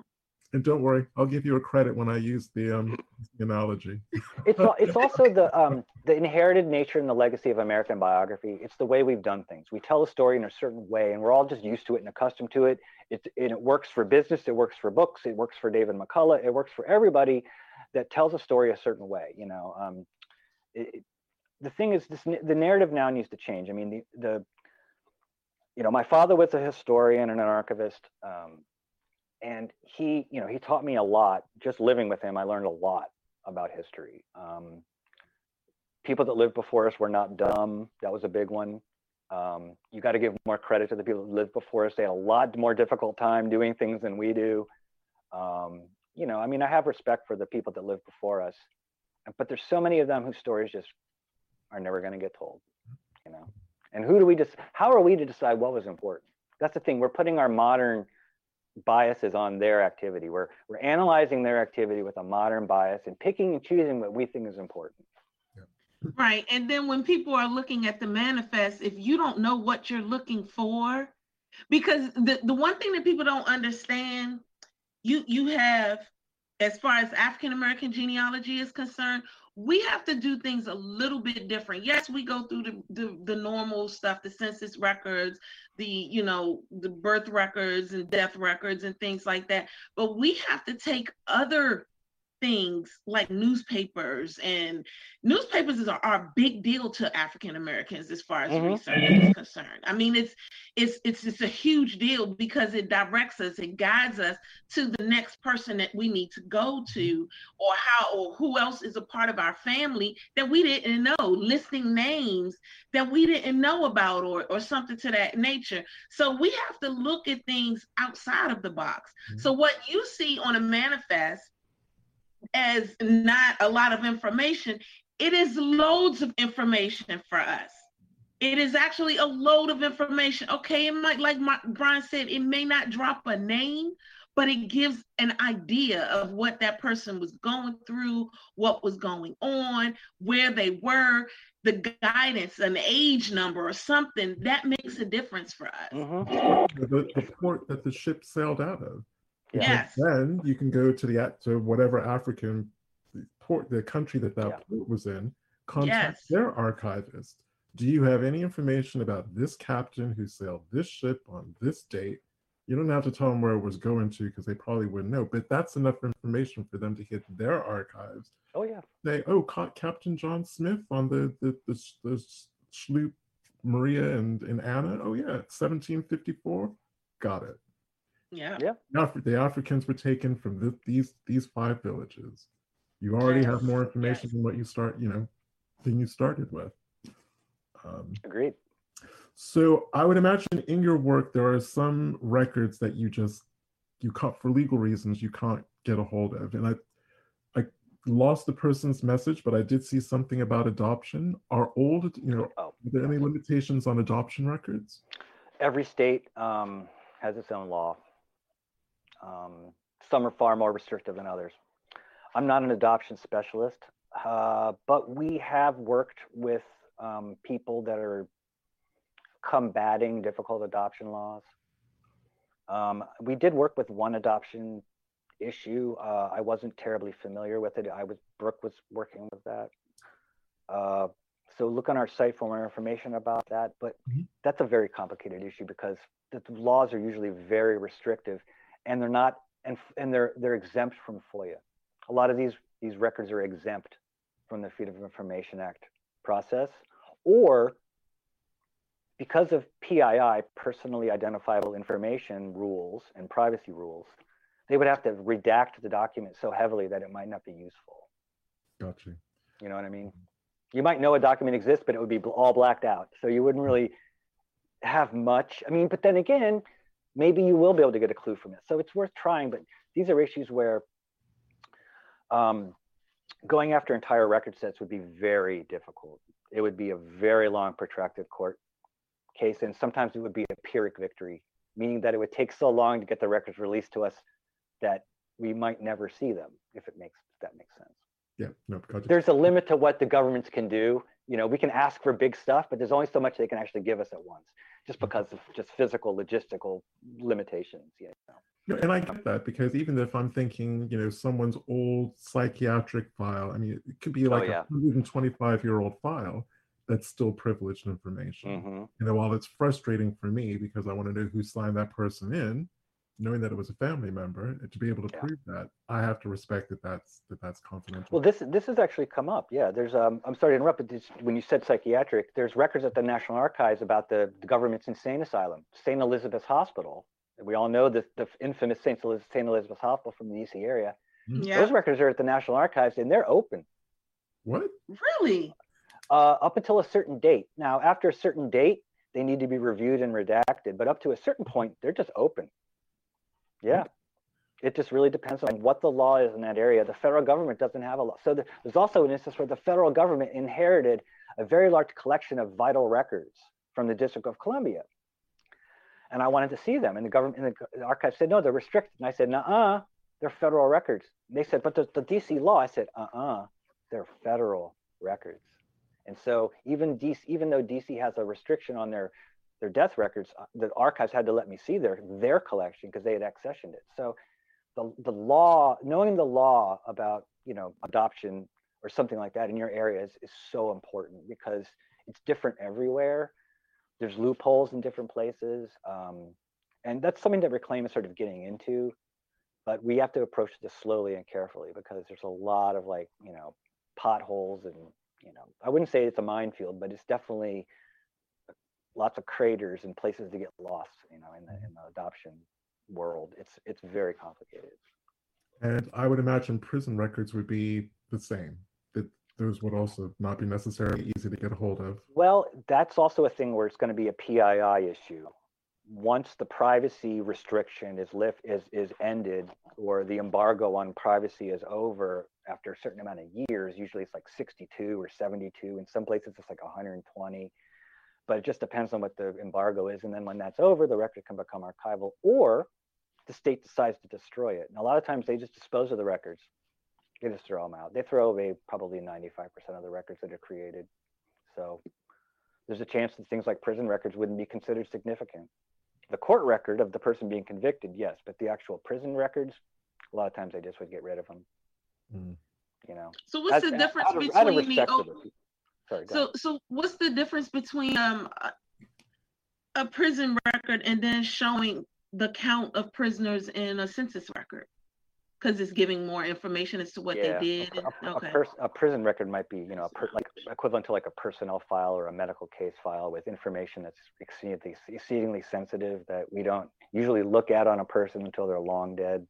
And don't worry, I'll give you a credit when I use the um analogy. it's it's (laughs) also the um the inherited nature and the legacy of American biography. It's the way we've done things. We tell a story in a certain way, and we're all just used to it and accustomed to it. It and it works for business. It works for books. It works for David McCullough. It works for everybody that tells a story a certain way. You know, um, it, it- the thing is, this the narrative now needs to change. I mean, the the you know, my father was a historian and an archivist. Um, and he, you know, he taught me a lot. Just living with him, I learned a lot about history. Um, people that lived before us were not dumb. That was a big one. Um, you got to give more credit to the people that lived before us. They had a lot more difficult time doing things than we do. Um, you know, I mean, I have respect for the people that lived before us, but there's so many of them whose stories just are never going to get told. You know, and who do we just? How are we to decide what was important? That's the thing. We're putting our modern biases on their activity. We're we're analyzing their activity with a modern bias and picking and choosing what we think is important. Right. And then when people are looking at the manifest, if you don't know what you're looking for, because the, the one thing that people don't understand, you you have, as far as African American genealogy is concerned, we have to do things a little bit different. Yes, we go through the, the, the normal stuff, the census records, the, you know, the birth records and death records and things like that. But we have to take other things like newspapers and newspapers is, are, are a big deal to African Americans as far as Mhm. research is concerned. I mean, it's it's it's it's a huge deal because it directs us, it guides us to the next person that we need to go to, or how or who else is a part of our family that we didn't know, listing names that we didn't know about, or or something to that nature. So we have to look at things outside of the box. So what you see on a manifest as not a lot of information, it is loads of information for us. It is actually a load of information. Okay, it might, like my, Brian said, it may not drop a name, but it gives an idea of what that person was going through, what was going on, where they were, the guidance, an age number or something that makes a difference for us. Mhm. The, the port that the ship sailed out of. Yes. Then you can go to the at- to whatever African port, the country that that Yeah. port was in, contact Yes. their archivist. Do you have any information about this captain who sailed this ship on this date? You don't have to tell them where it was going to because they probably wouldn't know, but that's enough information for them to hit their archives. Oh yeah. They, oh, caught Captain John Smith on the the the, the sloop Maria and, and Anna. Oh yeah, 1754. Got it. Yeah. Yeah. The Af- the Africans were taken from th- these these five villages. You already have more information yes. than what you start, you know, than you started with. Um, Agreed. so I would imagine in your work there are some records that you just you can't for legal reasons you can't get a hold of. And I I lost the person's message, but I did see something about adoption. Are old, you know, Oh, are there any limitations on adoption records? every state um, has its own law. Um, some are far more restrictive than others. I'm not an adoption specialist, uh, but we have worked with um, people that are combating difficult adoption laws. Um, we did work with one adoption issue. Uh, I wasn't terribly familiar with it. I was Brooke was working with that. Uh, so look on our site for more information about that. But Mhm. that's a very complicated issue because the laws are usually very restrictive, and they're not and and they're they're exempt from FOIA. A lot of these these records are exempt from the Freedom of Information Act process, or because of PII, personally identifiable information rules and privacy rules, they would have to redact the document so heavily that it might not be useful. Gotcha. You know what I mean? You might know a document exists, but it would be all blacked out. So you wouldn't hmm. really have much. I mean, but then again, maybe you will be able to get a clue from it. So it's worth trying, but these are issues where um, going after entire record sets would be very difficult. It would be a very long, protracted court case, and sometimes it would be a Pyrrhic victory, meaning that it would take so long to get the records released to us that we might never see them, if it makes if that makes sense. Yeah, no, because There's a limit to what the governments can do. You know, we can ask for big stuff, but there's only so much they can actually give us at once, just because of just physical, logistical limitations. You know. No, and I get that because even if I'm thinking, you know, someone's old psychiatric file, I mean, it could be like yeah. a 125 year old file that's still privileged information. Mhm. You know, while it's frustrating for me because I want to know who signed that person in, knowing that it was a family member, and to be able to Yeah. prove that, I have to respect that that's that that's confidential. Well, this this has actually come up. Yeah, there's um. I'm sorry to interrupt, but this, when you said psychiatric, there's records at the National Archives about the, the government's insane asylum, St. Elizabeth's Hospital. We all know the the infamous St. Eliz- St. Elizabeth's Hospital from the DC area. Yeah, Those records are at the National Archives, and they're open what? really? uh, up until a certain date. Now, after a certain date, they need to be reviewed and redacted, but up to a certain point, they're just open. Yeah. It just really depends on what the law is in that area. The federal government doesn't have a law. So there's also an instance where the federal government inherited a very large collection of vital records from the District of Columbia. And I wanted to see them. And the government and the, archive said, no, they're restricted. And I said, uh they're federal records. They said, but the, the DC law, I said, uh-uh, they're federal records. And so even DC, even though DC has a restriction on their their death records, uh, the archives had to let me see their their collection because they had accessioned it. So the the law, knowing the law about you know adoption or something like that in your area is, is so important because it's different everywhere. There's loopholes in different places, um, and that's something that Reclaim is sort of getting into. But we have to approach this slowly and carefully because there's a lot of like you know potholes and you know I wouldn't say it's a minefield, but it's definitely lots of craters and places to get lost. You know, in the mm-hmm. in the adoption world, it's it's very complicated. And I would imagine prison records would be the same. That those would also not be necessarily easy to get a hold of. Well, that's also a thing where it's going to be a PII issue. Once the privacy restriction is lift is is ended, or the embargo on privacy is over after a certain amount of years, usually it's like 62 or 72. In some places, it's like 120. But it just depends on what the embargo is. And then when that's over, the record can become archival, or the state decides to destroy it. And a lot of times they just dispose of the records. They just throw them out. They throw away probably 95% of the records that are created. So there's a chance that things like prison records wouldn't be considered significant. The court record of the person being convicted, yes, but the actual prison records, a lot of times they just would get rid of them. Mm. You know, So what's As- the difference out of, out of between the respect o- the people. Sorry, so ahead. so what's the difference between um a, a prison record and then showing the count of prisoners in a census record? Because it's giving more information as to what Yeah, they did. and- a, a, okay. pers- a prison record might be, you know, a per- like equivalent to like a personnel file or a medical case file with information that's exceedingly, exceedingly sensitive that we don't usually look at on a person until they're long dead.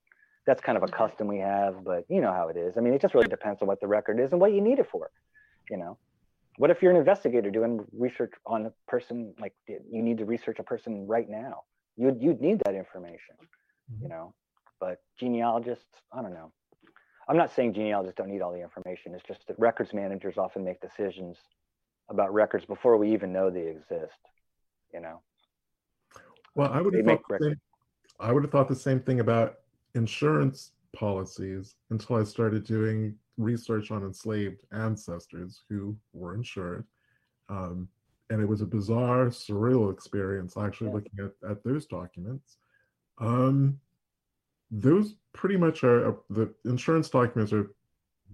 That's kind of a Mhm. custom we have, but you know how it is. I mean, it just really depends on what the record is and what you need it for. You know, what if you're an investigator doing research on a person like you need to research a person right now? You'd you'd need that information. You Mhm. know, but genealogists, I don't know. I'm not saying genealogists don't need all the information. It's just that records managers often make decisions about records before we even know they exist. You know, Well, I would have make thought same, I would have thought the same thing about insurance policies until I started doing research on enslaved ancestors who were insured. Um, and it was a bizarre, surreal experience actually looking at, at those documents. Um, those pretty much are uh, the insurance documents are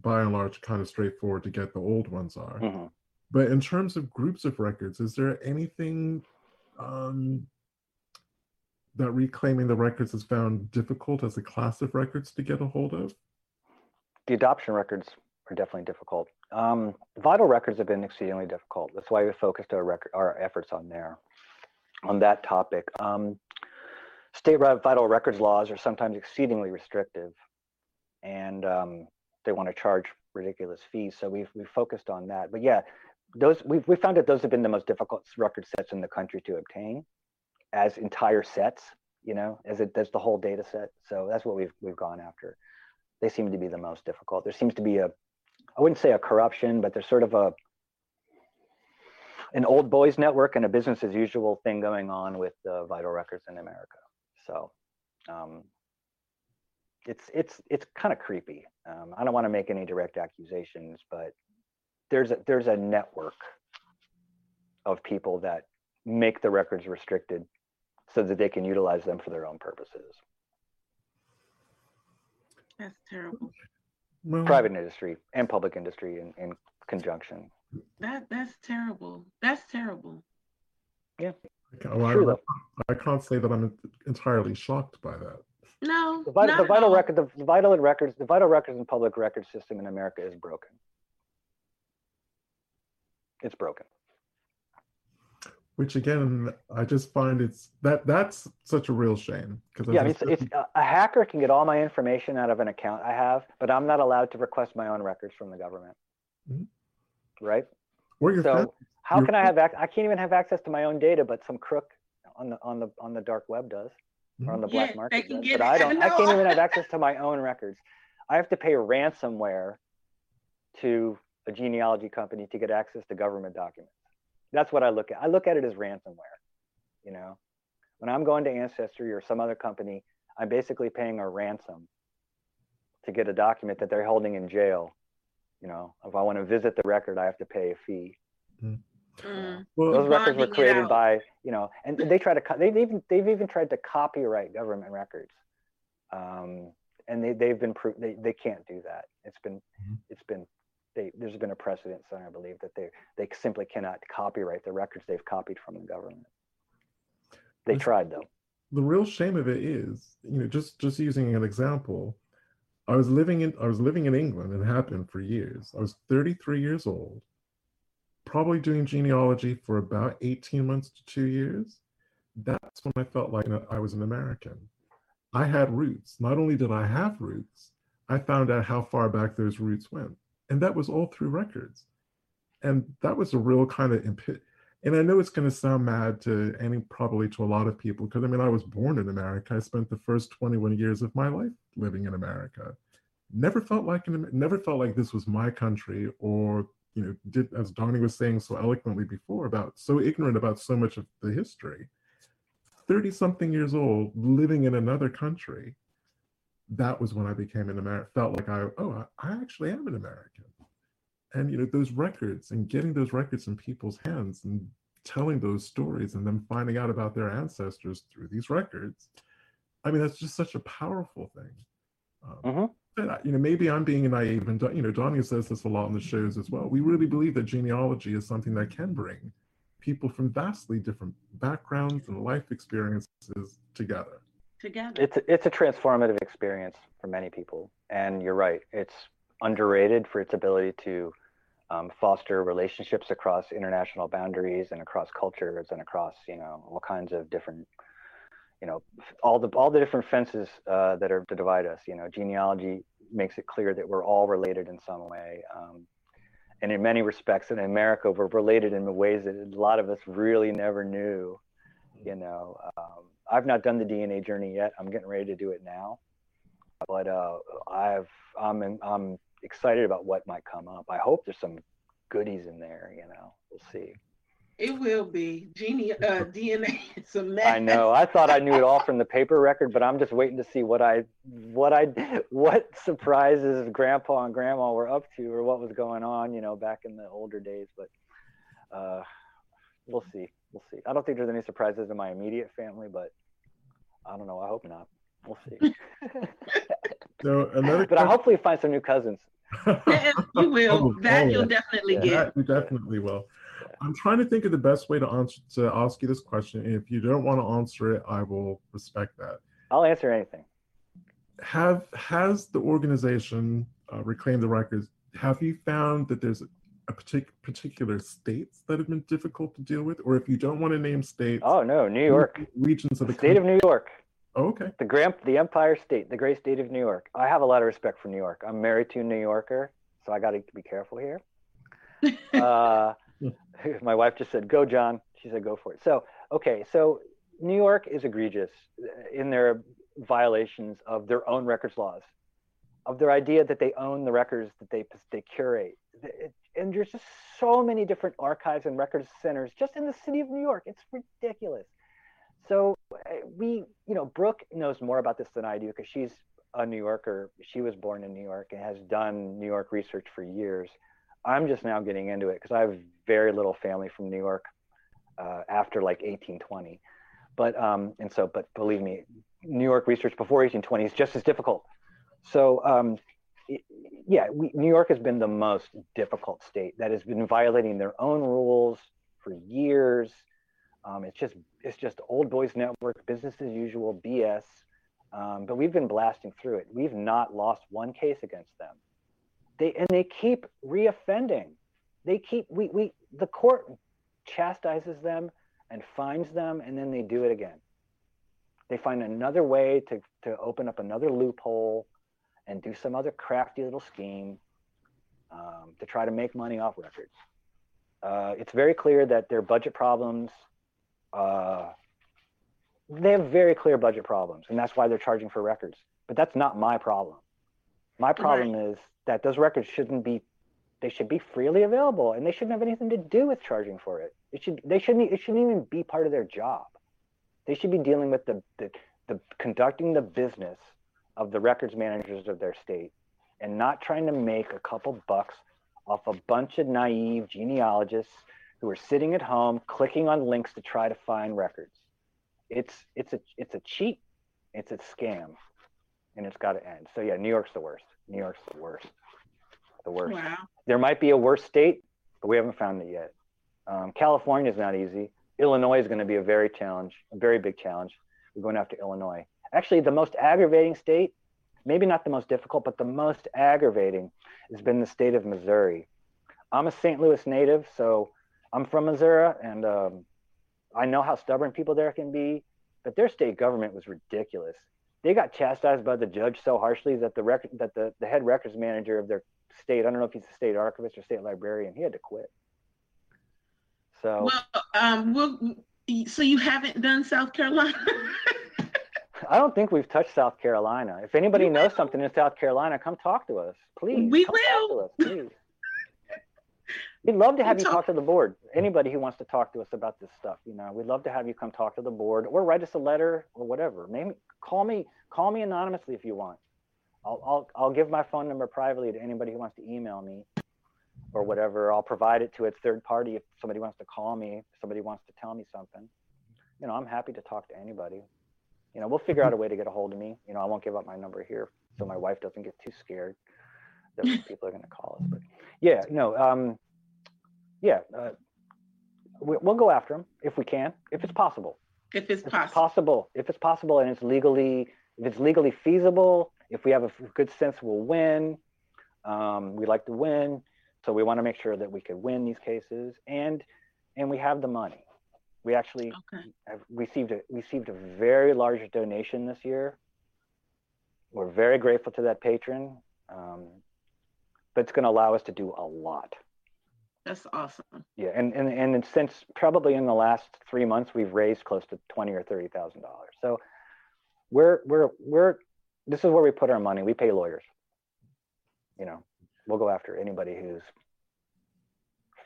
by and large kind of straightforward to get. The old ones are. Mhm. But in terms of groups of records, is there anything um, that reclaiming the records has found difficult as a class of records to get a hold of? The adoption records are definitely difficult. Um, vital records have been exceedingly difficult. That's why we focused our record, our efforts on there, on that topic. Um, state vital records laws are sometimes exceedingly restrictive, and um, they want to charge ridiculous fees. So we've we focused on that. But yeah, those we've we found that those have been the most difficult record sets in the country to obtain as entire sets. you know, as it does the whole data set. So that's what we've we've gone after. They seem to be the most difficult. There seems to be a, I wouldn't say a corruption, but there's sort of a an old boys network and a business as usual thing going on with uh, vital records in America. So um, it's it's it's kind of creepy. Um, I don't want to make any direct accusations, but there's a there's a network of people that make the records restricted so that they can utilize them for their own purposes. That's terrible. Well, Private industry and public industry in, in conjunction. That that's terrible. That's terrible. Yeah. ca- well, I- though. I can't say that I'm entirely shocked by that. No, The vital, not the at vital all. record, the, the vital and records, the vital records and public record system in America is broken. It's broken. Which again, I just find it's that that's such a real shame because Yeah, I mean, it's, it's a- a hacker can get all my information out of an account I have, but I'm not allowed to request my own records from the government. Mhm. Right? or your So friend- how your can I have ac- I can't even have access to my own data, but some crook on the on the on the dark web does, or on the black Yeah, market does. But. I I don't. I can't even have (laughs) access to my own records. I have to pay ransomware to a genealogy company to get access to government documents. That's what I look at. I look at it as ransomware. You know, when I'm going to Ancestry or some other company, I'm basically paying a ransom to get a document that they're holding in jail. You know, if I want to visit the record, I have to pay a fee Mm. well, those records were created by you know and they try to co- they've even they've even tried to copyright government records um, and they, they've been pro- they, they can't do that it's been Mhm. it's been they, there's been a precedent so i believe that they they simply cannot copyright the records they've copied from the government they That's- tried though the real shame of it is, you know, just just using an example, I was living in I was living in England and it happened for years. I was 33 years old, probably doing genealogy for about 18 months to two years. That's when I felt like I was an American. I had roots. Not only did I have roots, I found out how far back those roots went. And that was all through records. And that was a real kind of impi- and I know it's going to sound mad to any, probably to a lot of people, because I mean, I was born in America. I spent the first 21 years of my life living in America. Never felt like an, never felt like this was my country, or you know, did as Donya was saying so eloquently before about so ignorant about so much of the history. 30 something years old, living in another country. That was when I became an American. Felt like I, oh, I, I actually am an American and you know those records and getting those records in people's hands and telling those stories and then finding out about their ancestors through these records i mean that's just such a powerful thing um, Mhm. and I- you know maybe i'm being naive and you know donya says this a lot in the shows as well we really believe that genealogy is something that can bring people from vastly different backgrounds and life experiences together Together. it's a, it's a transformative experience for many people and you're right it's underrated for its ability to um, foster relationships across international boundaries and across cultures and across you know all kinds of different you know all the all the different fences uh, that are to divide us you know genealogy makes it clear that we're all related in some way um, and in many respects in america we're related in ways that a lot of us really never knew you know um, i've not done the dna journey yet. I'm getting ready to do it now. But uh, i've i'm i'm excited about what might come up. I hope there's some goodies in there you know. We'll see. It will be. Genie uh (laughs) DNA is a mess. i know. I thought i knew it all from the paper record but i'm just waiting to see what i what i what surprises grandpa and grandma were up to or what was going on you know back in the older days. But uh we'll see we'll see i don't think there's any surprises in my immediate family but i don't know i hope not we'll see (laughs) so another but i hopefully find some new cousins (laughs) Yes, you will. Oh, that oh, you'll yeah. definitely Yeah. get. That you definitely will. I'm trying to think of the best way to answer to ask you this question. And if you don't want to answer it, I will respect that. i'll answer anything Have has the organization uh, Reclaim the Records? Have you found that there's a partic- particular states that have been difficult to deal with, or if you don't want to name states, oh no new york. regions of the the state of new york. Oh, okay. the grand the empire state the great state of new york. I have a lot of respect for new york. I'm married to a new yorker so i got to be careful here. (laughs) Uh, (laughs) my wife just said go john. She said go for it. So okay so New York is egregious in their violations of their own records laws, of their idea that they own the records that they they curate. And there's just so many different archives and records centers just in the city of New York. It's ridiculous. So we, you know, Brooke knows more about this than I do because she's a New Yorker. She was born in New York and has done New York research for years. I'm just now getting into it because I have very little family from New York uh, after like 1820. But um, and so, but believe me, New York research before 1820 is just as difficult. So um, yeah, we, New York has been the most difficult state that has been violating their own rules for years. Um, it's just it's just old boys network, business as usual, BS. Um, but we've been blasting through it. We've not lost one case against them. They and they keep reoffending. They keep we we the court chastises them and fines them, and then they do it again. They find another way to to open up another loophole and do some other crafty little scheme um, to try to make money off records. Uh, it's very clear that their budget problems uh, they have very clear budget problems, and that's why they're charging for records. But that's not my problem. My problem right. is that those records shouldn't be they should be freely available and they shouldn't have anything to do with charging for it. It should they shouldn't it shouldn't even be part of their job. They should be dealing with the the, the conducting the business of the records managers of their state and not trying to make a couple bucks off a bunch of naive genealogists who are sitting at home clicking on links to try to find records. It's it's a it's a cheat, it's a scam, and it's got to end. So yeah, New York's the worst. New York's the worst. The worst. Wow. There might be a worse state, but we haven't found it yet. Um, California is not easy. Illinois is going to be a very challenge, a very big challenge. We're going after Illinois. Actually, the most aggravating state, maybe not the most difficult, but the most aggravating has been the state of Missouri. I'm a St. Louis native, so I'm from Missouri, and um, I know how stubborn people there can be. But their state government was ridiculous. They got chastised by the judge so harshly that the record that the, the head records manager of their state, I don't know if he's a state archivist or state librarian, he had to quit. So well, um, we'll, so you haven't done South Carolina. (laughs) I don't think we've touched South Carolina. If anybody knows something in South Carolina, come talk to us, please. We come will. Us, please. We'd love to have you talk to the board. Anybody who wants to talk to us about this stuff, you know, we'd love to have you come talk to the board or write us a letter or whatever. Maybe call me, call me anonymously if you want. I'll, I'll, I'll give my phone number privately to anybody who wants to email me or whatever. I'll provide it to a third party if somebody wants to call me, if somebody wants to tell me something. You know, I'm happy to talk to anybody. You know, we'll figure out a way to get a hold of me. You know, I won't give up my number here so my wife doesn't get too scared that (laughs) people are going to call us. But yeah, no, um, yeah, uh, we, will go after them if we can, if it's possible. If it's if possible. It's possible. If it's possible and it's legally, if it's legally feasible, if we have a good sense we'll win. Um, we like to win, so we want to make sure that we could win these cases, and and we have the money. We actually okay. have received a received a very large donation this year. We're very grateful to that patron, um, but it's going to allow us to do a lot. That's awesome. Yeah, and and and since probably in the last three months, we've raised close to twenty or thirty thousand dollars. So we're we're we're this is where we put our money. We pay lawyers. You know, we'll go after anybody who's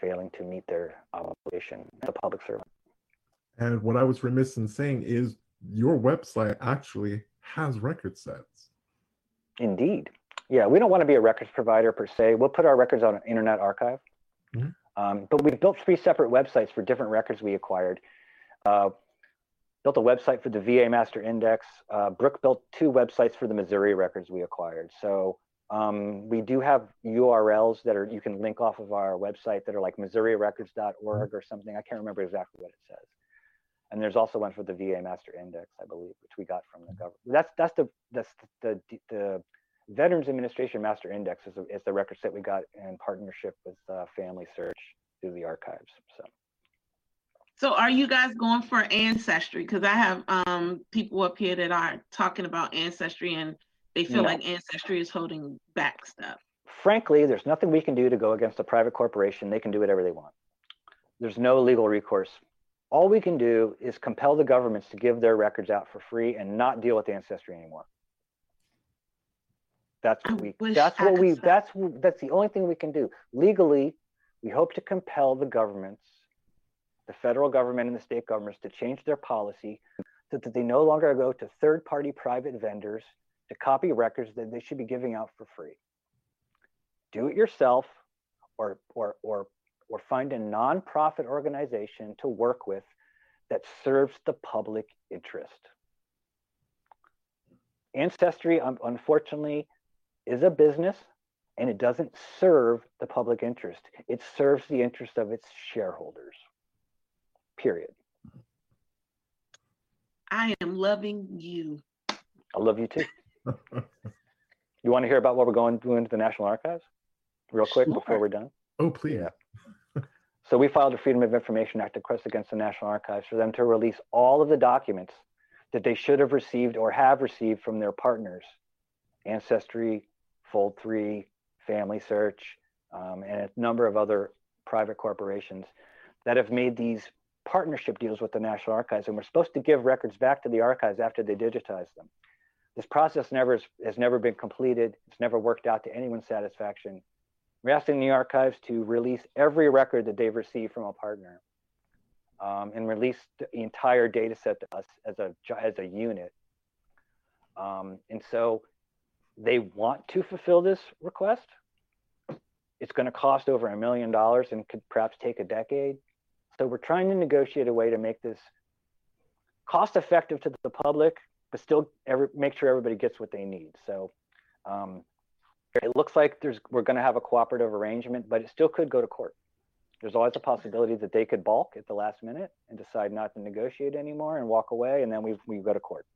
failing to meet their obligation as a public servant. And what I was remiss in saying is your website actually has record sets. Indeed. Yeah, we don't want to be a records provider per se. We'll put our records on an internet archive. Mm-hmm. Um, but we've built three separate websites for different records we acquired. Uh, built a website for the VA Master Index. Uh, Brooke built two websites for the Missouri records we acquired. So um, we do have URLs that are you can link off of our website that are like MissouriRecords.org mm-hmm. or something. I can't remember exactly what it says. And there's also one for the VA Master Index, I believe, which we got from the government. That's that's the that's the the, the Veterans Administration Master Index is, a, is the record set we got in partnership with uh, FamilySearch through the archives. So. So are you guys going for ancestry? Because I have um, people up here that are talking about ancestry and they feel no. like ancestry is holding back stuff. Frankly, there's nothing we can do to go against a private corporation. They can do whatever they want. There's no legal recourse all we can do is compel the governments to give their records out for free and not deal with ancestry anymore. That's what we. That's what we. say- That's that's the only thing we can do legally. We hope to compel the governments, the federal government and the state governments, to change their policy so that they no longer go to third-party private vendors to copy records that they should be giving out for free. Do it yourself, or or or or find a nonprofit organization to work with that serves the public interest. Ancestry, unfortunately, is a business and it doesn't serve the public interest. It serves the interest of its shareholders. Period. I am loving you. I love you too. You want to hear about what we're going doing to the National Archives? Real quick before we're done. oh, please. Yeah. So we filed a Freedom of Information Act request against the National Archives for them to release all of the documents that they should have received or have received from their partners, Ancestry, Fold 3, FamilySearch, um, and a number of other private corporations that have made these partnership deals with the National Archives. And we're supposed to give records back to the archives after they digitize them. This process never has, has never been completed. It's never worked out to anyone's satisfaction. We're asking the archives to release every record that they've received from a partner um, and release the entire data set to us as a, as a unit. Um, and so they want to fulfill this request. It's going to cost over a million dollars and could perhaps take a decade. So we're trying to negotiate a way to make this cost effective to the public, but still every, make sure everybody gets what they need. So um, it looks like there's we're going to have a cooperative arrangement, but it still could go to court. There's always a possibility that they could balk at the last minute and decide not to negotiate anymore and walk away, and then we we go to court.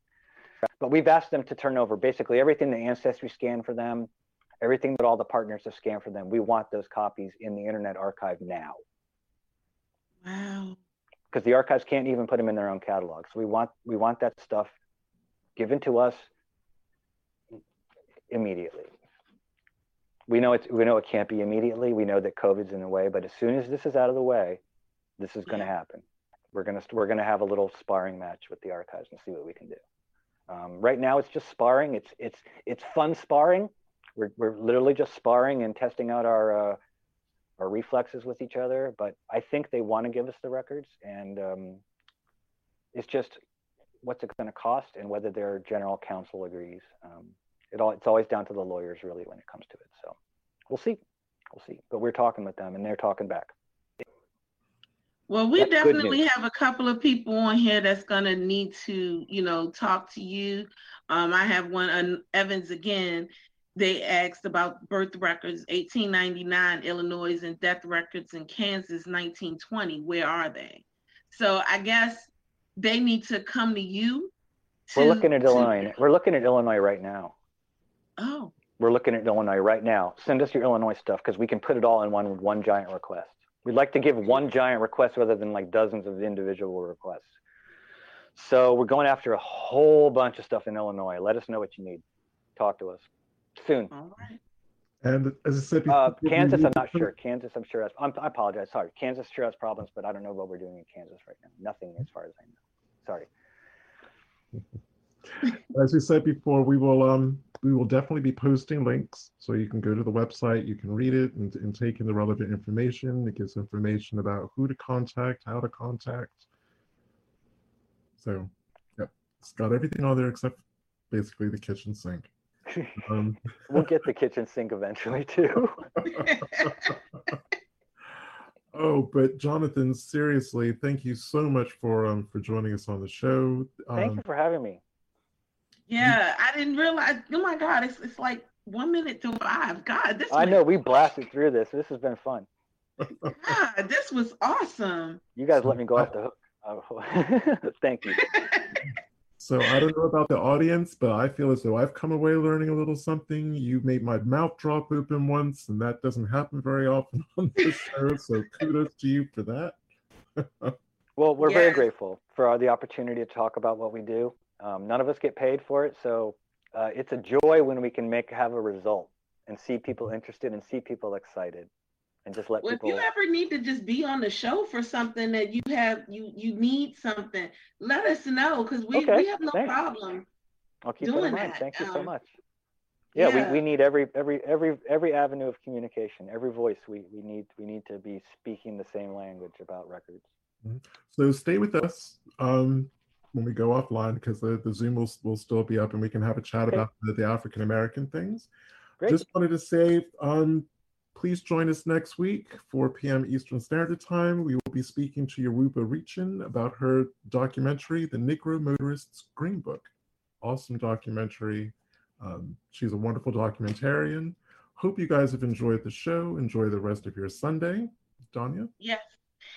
But we've asked them to turn over basically everything the ancestry scanned for them, everything that all the partners have scanned for them. We want those copies in the Internet Archive now Wow. because the archives can't even put them in their own catalog. So we want we want that stuff given to us immediately. We know it's we know it can't be immediately. We know that COVID's in the way, but as soon as this is out of the way, this is going to happen. We're gonna we're gonna have a little sparring match with the archives and see what we can do. Um, right now, it's just sparring. It's it's it's fun sparring. We're we're literally just sparring and testing out our uh, our reflexes with each other. But I think they want to give us the records, and um, it's just what's it going to cost and whether their general counsel agrees. Um, it all it's always down to the lawyers really when it comes to it. So we'll see, we'll see. But we're talking with them, and they're talking back. Well, we That's definitely have a couple of people on here that's gonna need to, you know, talk to you. Um, I have one, uh, Evans again. They asked about birth records, 1899 Illinois and death records in Kansas, 1920. Where are they? So I guess they need to come to you. We're looking at to- Illinois. We're looking at Illinois right now. Oh, We're looking at Illinois right now. Send us your Illinois stuff because we can put it all in one one giant request. We'd like to give one giant request rather than like dozens of individual requests. So we're going after a whole bunch of stuff in Illinois. Let us know what you need. Talk to us soon. all right. And as I said Uh, before, we Kansas, I'm not sure. Kansas, I'm sure has. I'm, I apologize. Sorry, Kansas sure has problems, but I don't know what we're doing in Kansas right now. Nothing as far as I know. Sorry. As we said before, we will um we will definitely be posting links so you can go to the website, you can read it and, and take in the relevant information. It gives information about who to contact, how to contact. So, yep, it's got everything on there except basically the kitchen sink. (laughs) Um, We'll get the kitchen sink eventually too. (laughs) oh, but Jonathan, seriously, thank you so much for um for joining us on the show. Thank Um, you for having me. Yeah, I didn't realize. Oh my God, it's it's like one minute to five. God, this I went- know we blasted through this. This has been fun. God, this was awesome. You guys let me go off the hook. Oh, (laughs) thank you. (laughs) So I don't know about the audience, but I feel as though I've come away learning a little something. You made my mouth drop open once, and that doesn't happen very often (laughs) on this show. So kudos to you for that. Well, we're very grateful for the opportunity to talk about what we do. Um, none of us get paid for it, so uh, it's a joy when we can make have a result and see people interested and see people excited. and just let Well, if you ever need to just be on the show for something that you have, you you need something, let us know because we, Okay, we have no thanks. problem. I'll keep that in mind. that, Thank you so um, much. Yeah, yeah. We, we need every every every every avenue of communication, every voice. We we need we need to be speaking the same language about records. So stay with us um, when we go offline because the, the Zoom will, will still be up and we can have a chat Okay. about the, the African American things. Great. Just wanted to say, um, please join us next week, 4 p.m. Eastern Standard Time. We will be speaking to Yoruba Richen about her documentary, The Negro Motorist's Green Book. Awesome documentary. Um, she's a wonderful documentarian. Hope you guys have enjoyed the show. Enjoy the rest of your Sunday. Donya? Yes.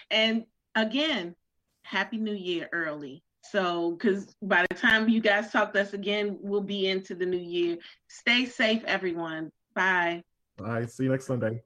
And again, happy new year early. So, because by the time you guys talk to us again, we'll be into the new year. Stay safe, everyone. Bye. Bye. See you next Sunday.